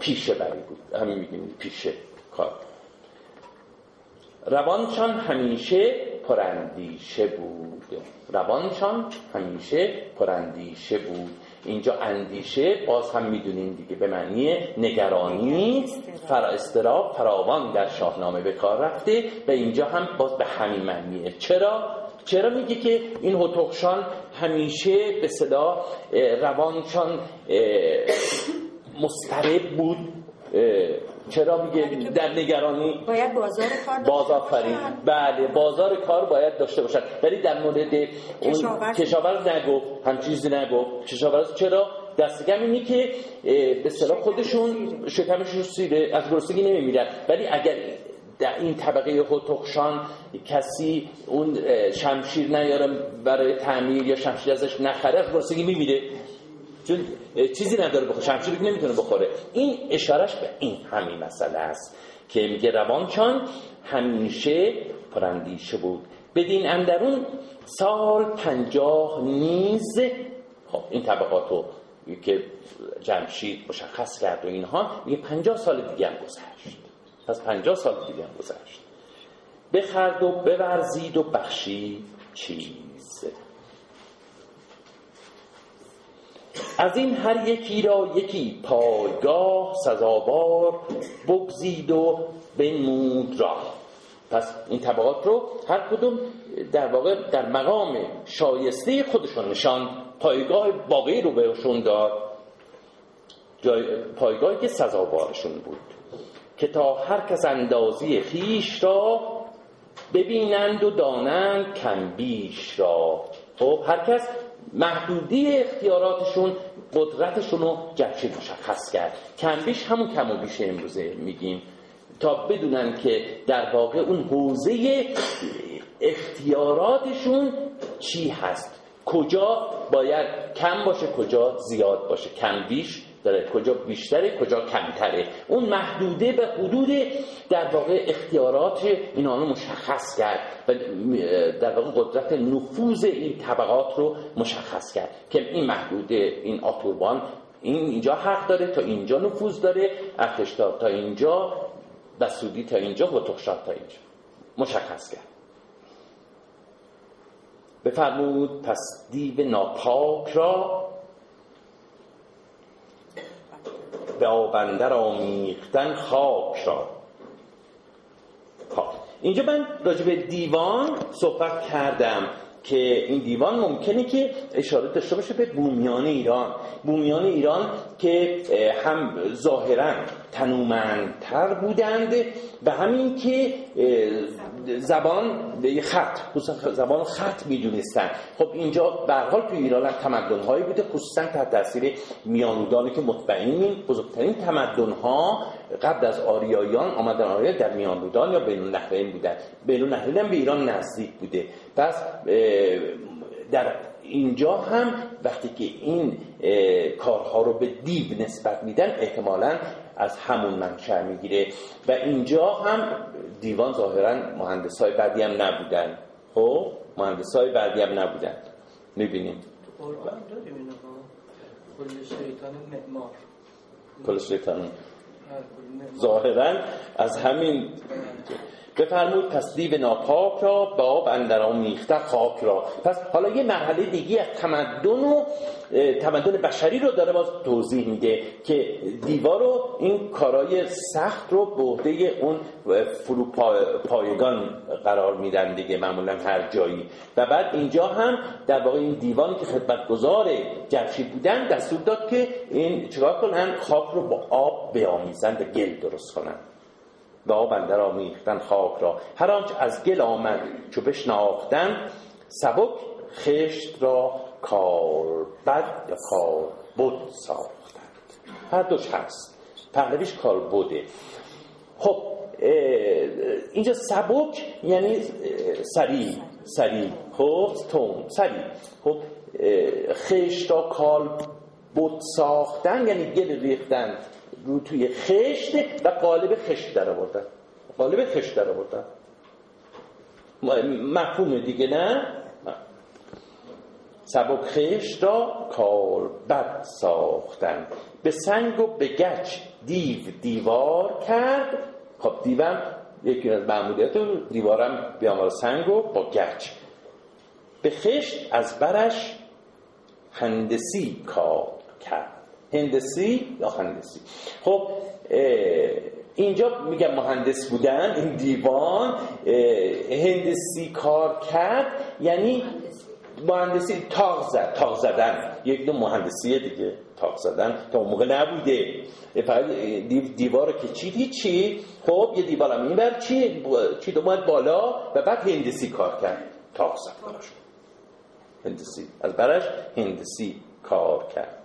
Speaker 1: پیشه بری بود همین میگیم پیشه کار. روانشان همیشه پرندیشه بود. روانشان همیشه پرندیشه بود. اینجا اندیشه باز هم می‌دونین دیگه به معنی نگرانی فرا استراب فراوان در شاهنامه به کار رفته و اینجا هم باز به همین معنیه. چرا؟ چرا میگه که این هتوخشان همیشه به صدا روانشان مسترب بود؟ چرا میگه در نگرانی؟
Speaker 5: باید بازار کار
Speaker 1: بازار بله بازار کار باید داشته باشد ولی در مورد اون کشاورز. نگفت هم چیزی نگفت. کشاورز چرا؟ دست کم اینی که به صلاح خودشون شکمشون سیره از گرسنگی نمیمیرن. ولی اگر در این طبقه هتخشان کسی اون شمشیر نیاره برای تعمیر یا شمشیر ازش نخره گرسنگی میمیره. چون چیزی نداره بخوره شمشیر نمی‌تونه بخوره. این اشارش به این همین مسئله است که میگه روانچان همیشه پرندیشه بود. بدین اندرون سال پنجاه نیز خب این طبقات رو که جمشید مشخص کرد و اینها میگه پنجاه سال دیگه هم گذشت. پس پنجاه سال دیگه هم گذشت. بخرد و بورزید و بخشید چیز. از این هر یکی را یکی پایگاه سزاوار بگزید و بنمود را. پس این طبقات رو هر کدوم در واقع در مقام شایسته خودشون نشان پایگاه باقی رو بهشون داد. پایگاهی که سزاوارشون بود که تا هر کس اندازی خیش را ببینند و دانند کم بیش را. خب هر کس محدودی اختیاراتشون قدرتشون رو جبشه مشخص کرد. کمبیش همون کم و بیش امروزه میگیم تا بدونن که در واقع اون حوزه اختیاراتشون چی هست. کجا باید کم باشه کجا زیاد باشه. کم بیش داره. کجا بیشتره کجا کمتره. اون محدوده به حدود در واقع اختیارات اینا رو مشخص کرد و در واقع قدرت نفوذ این طبقات رو مشخص کرد که این محدوده این آتوربان این اینجا حق داره تا اینجا نفوذ داره ارتشدار تا اینجا بسودی تا اینجا و تخشاد تا اینجا. مشخص کرد. بفرمود پس دیو ناپاک را به آبندر آمیختن خاک را. خب. اینجا من راجع دیوان صحبت کردم. که این دیوان ممکنه که اشاره داشته باشه به بومیان ایران. بومیان ایران که هم ظاهرا تنومندتر بودند و همین که زبان خط خصوصا زبان خط می‌دونستن. خب اینجا به حال تو ایران هم تمدن هایی بوده خصوصا تحت تاثیر میانودانی که مطمئنیم بزرگترین تمدن ها قبل از آریایان آمدن آریایان در میانودان یا بین النهرین بودن بین النهرین هم به ایران نزدیک بوده. پس در اینجا هم وقتی که این کارها رو به دیو نسبت میدن احتمالا از همون منشأ می‌گیره. و اینجا هم دیوان ظاهرا مهندس های بعدی هم نبودن. خب؟ مهندس های بعدی هم نبودن. می‌بینیم
Speaker 3: قرآن داریم کل شیطان معمار.
Speaker 1: کل شیطان. ظاهرا از همین بفرمود پس دیو ناپاک را به آب اندر آمیخته خاک را. پس حالا یه مرحله دیگه از تمدن و تمدن بشری رو داره باز توضیح میده که دیوار رو این کارای سخت رو به عهده اون فرو پایگان قرار میدن دیگه معمولا هر جایی. و بعد اینجا هم در واقع این دیوانی که خدمتگزار جمشید بودن دستور داد که این چیکار کنن؟ خاک رو با آب بیامیزن و گل درست کنن. با بندر آمیختن خاک را. هر آنچه از گل آمد چو بشناختن سبک خشت را کار بد یا کار بود ساختند. هر دوش هست. پهلویش کار بوده خب اینجا سبک یعنی سریع سریع. خب تون سریع. خب خشت را کال بود ساختن یعنی گل ریختن. رو توی خشت و قالب خشت در آوردن. قالب خشت در آوردن. مفهوم دیگه نه؟ سبک خشت را کار بد ساختن. به سنگ و به گچ دیو دیوار کرد. خب دیوم یکی از معمولیت دیوارم بیامار سنگ و با گچ. به خشت از برش هندسی کار کرد. هندسی یا هندسی خب اینجا میگم مهندس بودن این دیوان هندسی کار کرد یعنی مهندسی تاق زد تاق زدن. یک دو مهندسی دیگه تاق زدن تا اون موقع نبوده. فقط دیوار که چی چی خب یه دیوار هم این بر چی؟ چی اومد بالا و بعد هندسی کار کرد. تاق زد. هندسی. از برش هندسی کار کرد.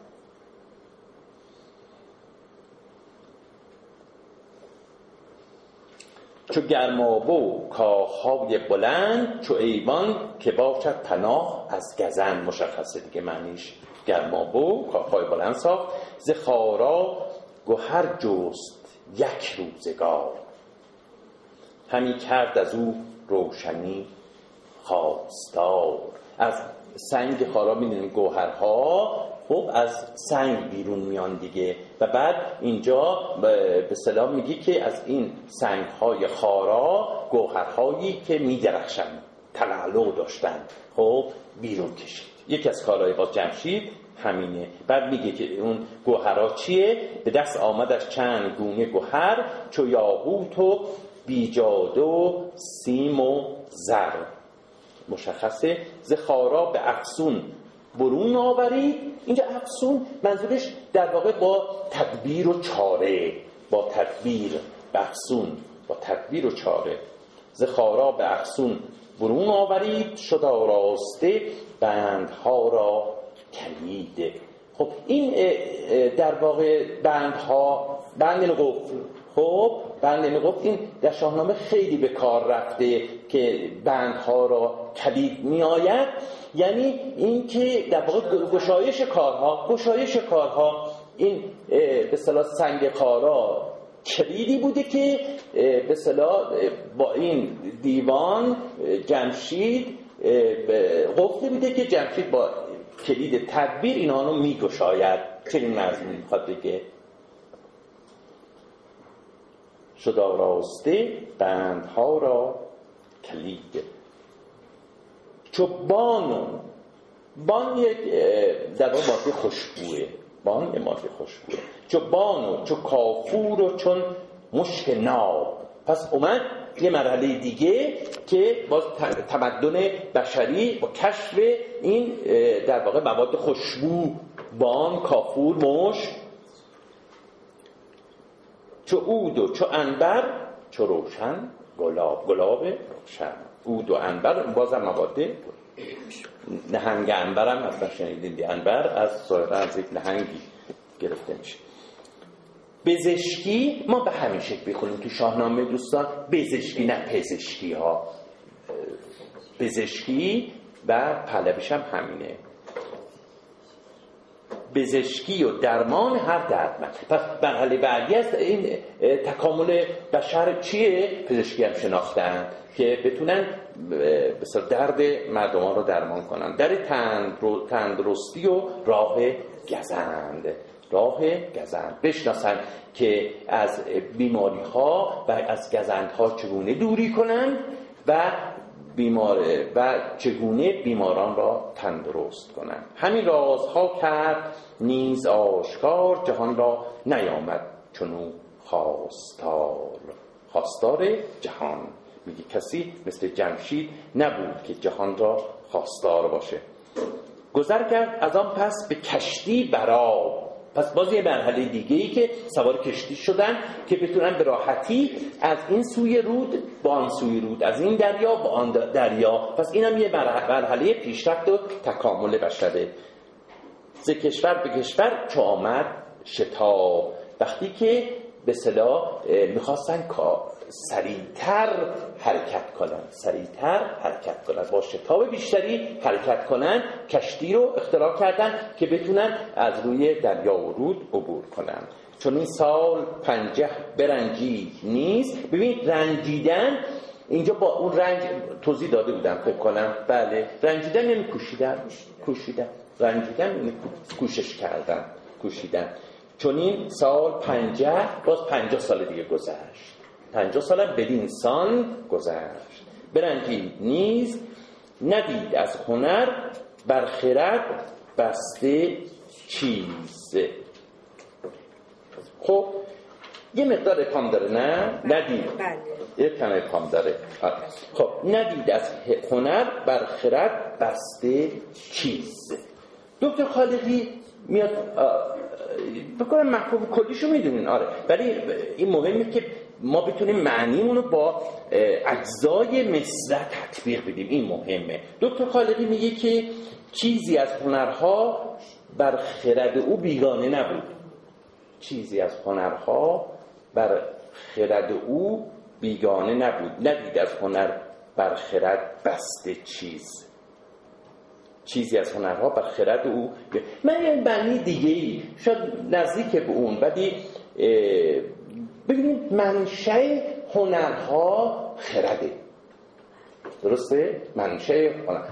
Speaker 1: چو گرمابو کاخهای بلند چو ایوان که باشد پناه از گزن مشخصه. دیگه معنیش گرمابو کاخهای بلند ساخت. ز خارا گوهر جست یک روزگار. همی کرد از او روشنی خواستار. از سنگ خارا می‌دونیم گوهرها خب از سنگ بیرون میان دیگه. و بعد اینجا به سلام میگی که از این سنگ های خارا گوهرهایی که میدرخشن تلالو داشتن. خب بیرون کشید. یکی از کارهای با جمشید همینه. بعد میگه که اون گوهرها چیه؟ به دست آمدش چند گونه گوهر چو یاقوت و بیجاد و سیم و زر. مشخصه. زخارا به افسون برون آورید اینجا افسون منظورش در واقع با تدبیر و چاره با تدبیر به افسون با تدبیر و چاره. زخارا به افسون برون آورید شد راسته بندها را کلید خب این در واقع بندها بند قفل خب بند گفت این در شاهنامه خیلی به کار رفته. که بندها را کلید می آید یعنی اینکه در واقع گشایش کارها گشایش کارها این به صلاح سنگ کارا کلیدی بوده که به صلاح با این دیوان جمشید قفلی بوده که جمشید با کلید تدبیر اینها رو میگشاید. چنین مضمون می‌خواد بگه. شد آراسته بندها را کلید چو بانو بان یک در ماده خوشبوه بان یه ماده خوشبوه چو بانو چو کافور و چون مشک ناب. پس اومد یه مرحله دیگه که باز تمدن بشری با کشف این در واقع مواد خوشبو بان کافور مشک. چو اود و چو انبر چو روشن. گلاب گلاب روشن. اود و انبر بازم مواده نهنگ انبر هم اصلا شنیدین انبر از سایره از یک نهنگی گرفته میشه. بزشکی ما به همین شکل بخونیم تو شاهنامه دوستان. بزشکی نه پزشکی ها بزشکی و پهلویش هم همینه. پزشکی و درمان هر دردمند. پس مرحله بعدی است این تکامل بشر چیه؟ پزشکی هم شناختن که بتونن بسیار درد مردمان رو درمان کنن. در تندرستی و راه گزند. راه گزند. بشناسن که از بیماری ها و از گزند ها چگونه دوری کنند و بیماره و چگونه بیماران را تندرست کنند. همین رازها کرد نیز آشکار جهان را نیامد چونو خواستار. خواستار جهان. میگه کسی مثل جمشید نبود که جهان را خواستار باشه. گذر کرد از آن پس به کشتی براب پس باز یه مرحله دیگه ای که سوار کشتی شدن که بتونن به راحتی از این سوی رود با آن سوی رود از این دریا با آن دریا. پس اینم یه مرحله پیشرفت و تکامل بشره ز کشور به کشور چو آمد شتاب. وقتی که به صدا می‌خواستن سریعتر حرکت کنن سریعتر حرکت کنن با شتاب بیشتری حرکت کنن کشتی رو اختراع کردن که بتونن از روی دریا و رود عبور کنن چون این سال پنجه برنجی نیست. ببین رنجیدن اینجا با اون رنج توضیح داده بودم فکر کنم. بله رنجیدن یعنی کوشیدن. کوشیدن. رنجیدن یعنی کوشش کردن. کوشیدن. چون این سال پنجه باز پنجاه سال دیگه گذشت. پنجاه سال بدین سان گذشت. برنجید نیز ندید از هنر بر خرد بسته چیز. خب یه مقدار اکام داره نه؟ ندید.
Speaker 5: بله.
Speaker 1: یه کم اکام داره. خب ندید از هنر بر خرد بسته چیز. دکتر خالقی میاد بکنم مفهوم کلیشو می‌دونین. آره. ولی این مهمه که ما بتونیم معنیمون رو با اجزای مصرع تطبیق بدیم. این مهمه. دکتر خالقی میگه که چیزی از هنرها بر خرد او بیگانه نبود. چیزی از هنرها بر خرد او بیگانه نبود. ندید از هنر بر خرد بسته چیز. چیزی از هنرها بر خرد او من یه معنی دیگه ای شاید نزدیک به اون ولی ببینید منشه هنرها خرده. درسته؟ منشه هنر.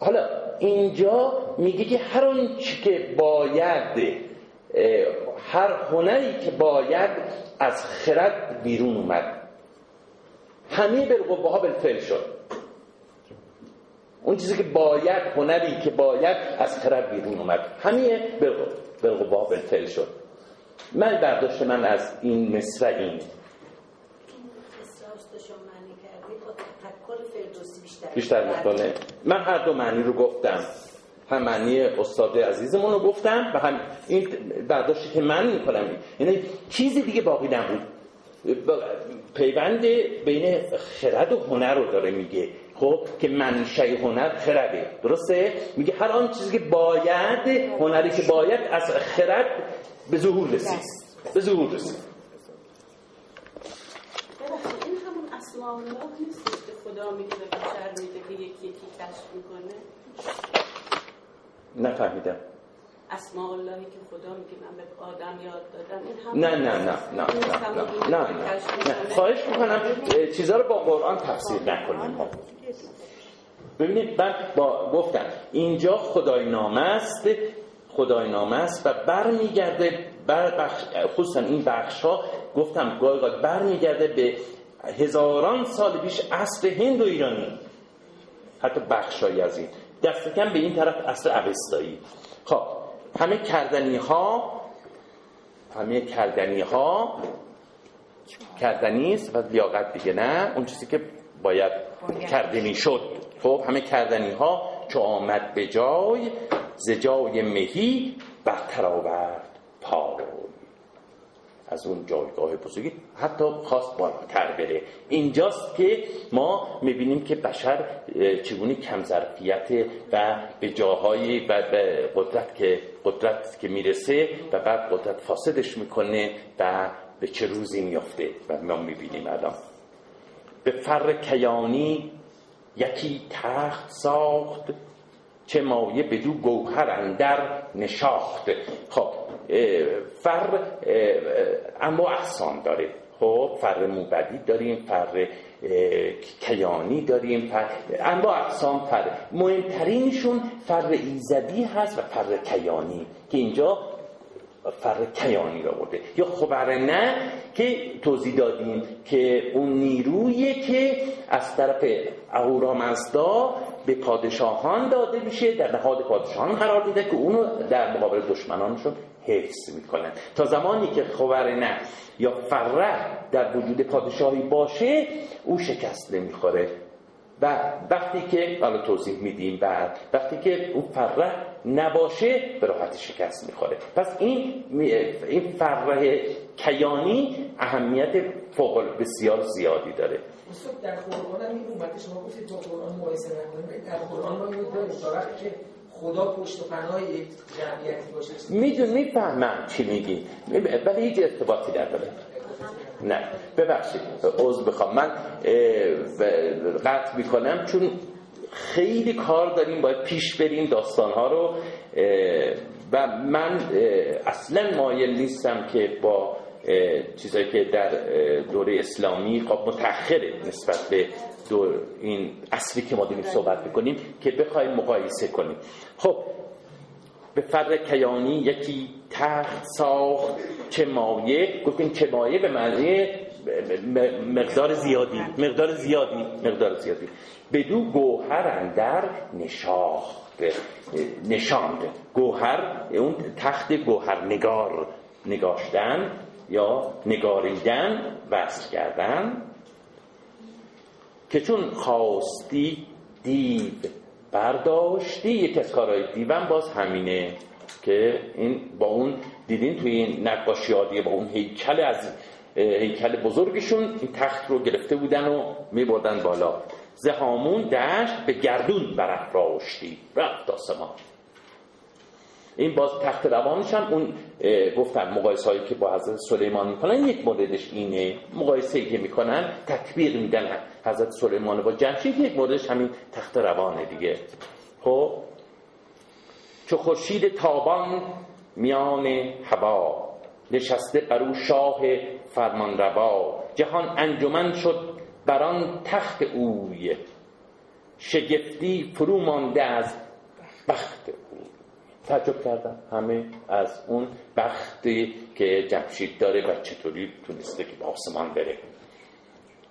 Speaker 1: حالا اینجا میگه که هر اون چی که باید هر هنری که باید از خرد بیرون اومد. همه بالقوه ها بالفعل شد. اون چیزی که باید هنری که باید از خرد بیرون اومد. همه بالقوه ها بالفعل شد. من برداشت من از این مصر این. بیشتر می‌کنه من هر دو معنی رو گفتم. هم معنی استاد عزیزمون رو گفتم و هم این برداشتی که من می‌کنم. یعنی چیزی دیگه باقی نبود. پیوند بین خرد و هنر رو داره میگه. خب که منشه هنر خرده. درسته؟ میگه هر آن چیزی که باید هنری که باید از خرد به ظهور رسید. به ظهور رسید.
Speaker 2: این همون اسماء الله نیست که خدا میگه به بشر که یکی یکی کشف می‌کنه؟
Speaker 1: نفهمیدم.
Speaker 2: اسماء اللهی که خدا میگه من به آدم یاد دادم. این
Speaker 1: هم نه نه نه نه نه نه نه خواهش می‌کنم چیزا رو با قرآن تفسیر نکنیم. ببینید من با گفتن اینجا خدای نامه است خدای نامه است و برمیگرده بر بخش خصوصا این بخش ها گفتم گاهی گاهی برمیگرده به هزاران سال پیش اصل هند و ایرانی. حتی بخشایی از این. دست کم به این طرف اصل اوستایی. خب همه کردنی ها همه کردنی ها کردنی است و لیاقت دیگه نه. اون چیزی که باید کردنی شد خب همه کردنی ها چو آمد به جای ز جای مهی برتر آورد پای. از اون جایگاه بزرگی حتی خواست بالاتر بره اینجاست که ما می‌بینیم که بشر چگونه کم ظرفیت و به جاهایی و به قدرت که قدرت که می‌رسه و بعد قدرت فاسدش می‌کنه و به چه روزی میافته و ما می‌بینیم الان. به فر کیانی یکی تخت ساخت چه مایه بدو گوهر اندر نشاخت. خب فر اما اقسام داره خب فر موبدی داریم فر کیانی داریم فر اما اقسام فر. مهمترینشون فر ایزدی هست و فر کیانی که اینجا فر کیانی را برده. یا خورنه که توضیح دادیم که اون نیرویی که از طرف اهورامزدا به پادشاهان داده میشه در نهاد پادشاهان قرار میده که اونو در مقابل دشمنانشون حفظ می‌کنن. تا زمانی که خبر نه یا فره در وجود پادشاهی باشه او شکست نمی‌خوره. و وقتی که حالا توضیح میدیم بعد وقتی که اون فره نباشه به راحت شکست می‌خوره. پس این این فره کیانی اهمیت فوق بسیار زیادی داره.
Speaker 4: در قرآن هم این شما گفتید با قرآن مقایسه نکنید در قرآن ما داریم که خدا پشت و پناه یک جمعیتی باشه.
Speaker 1: میدون می‌فهمم چی میگی. ولی هیچ ارتباطی نداره. نه. ببخشید عضو بخوام من قطع می‌کنم چون خیلی کار داریم باید پیش بریم داستانها رو. و من اصلا مایل نیستم که با چیزایی که در دوره اسلامی خب متأخره نسبت به دور این اصلی که ما داریم صحبت می‌کنیم که بخوایم مقایسه کنیم. خب به فر کیانی یکی تخت ساخت چه مایه گفتیم چه مایه به معنی مقدار زیادی مقدار زیادی مقدار زیادی. بدو گوهر اندر نشاخت نشاند گوهر اون تخت گوهر نگار نگاشتن یا نگاریدن وصل کردن. که چون خواستی دیو برداشتی یک از کارهای باز همینه که این با اون دیدین توی این نقاشی با اون هیکل از هیکل بزرگشون این تخت رو گرفته بودن و می بردن بالا. زهامون دشت به گردون برافراشتی. رفت آسمان. این باز تخت روانش هم اون گفتن مقایسه هایی که با حضرت سلیمان می‌کنن یک موردش اینه. مقایسه ای که می‌کنن تطبیق میدن حضرت سلیمان با جمشید یک موردش همین تخت روانه دیگه. خب؟ چو خورشید تابان میان هوا نشسته برو شاه فرمان روا. جهان انجمن شد بران تخت اوی. شگفتی فرو مانده از بخت اوی. تعجب کردم. همه از اون بختی که جمشید داره و چطوری تونسته که به آسمان بره.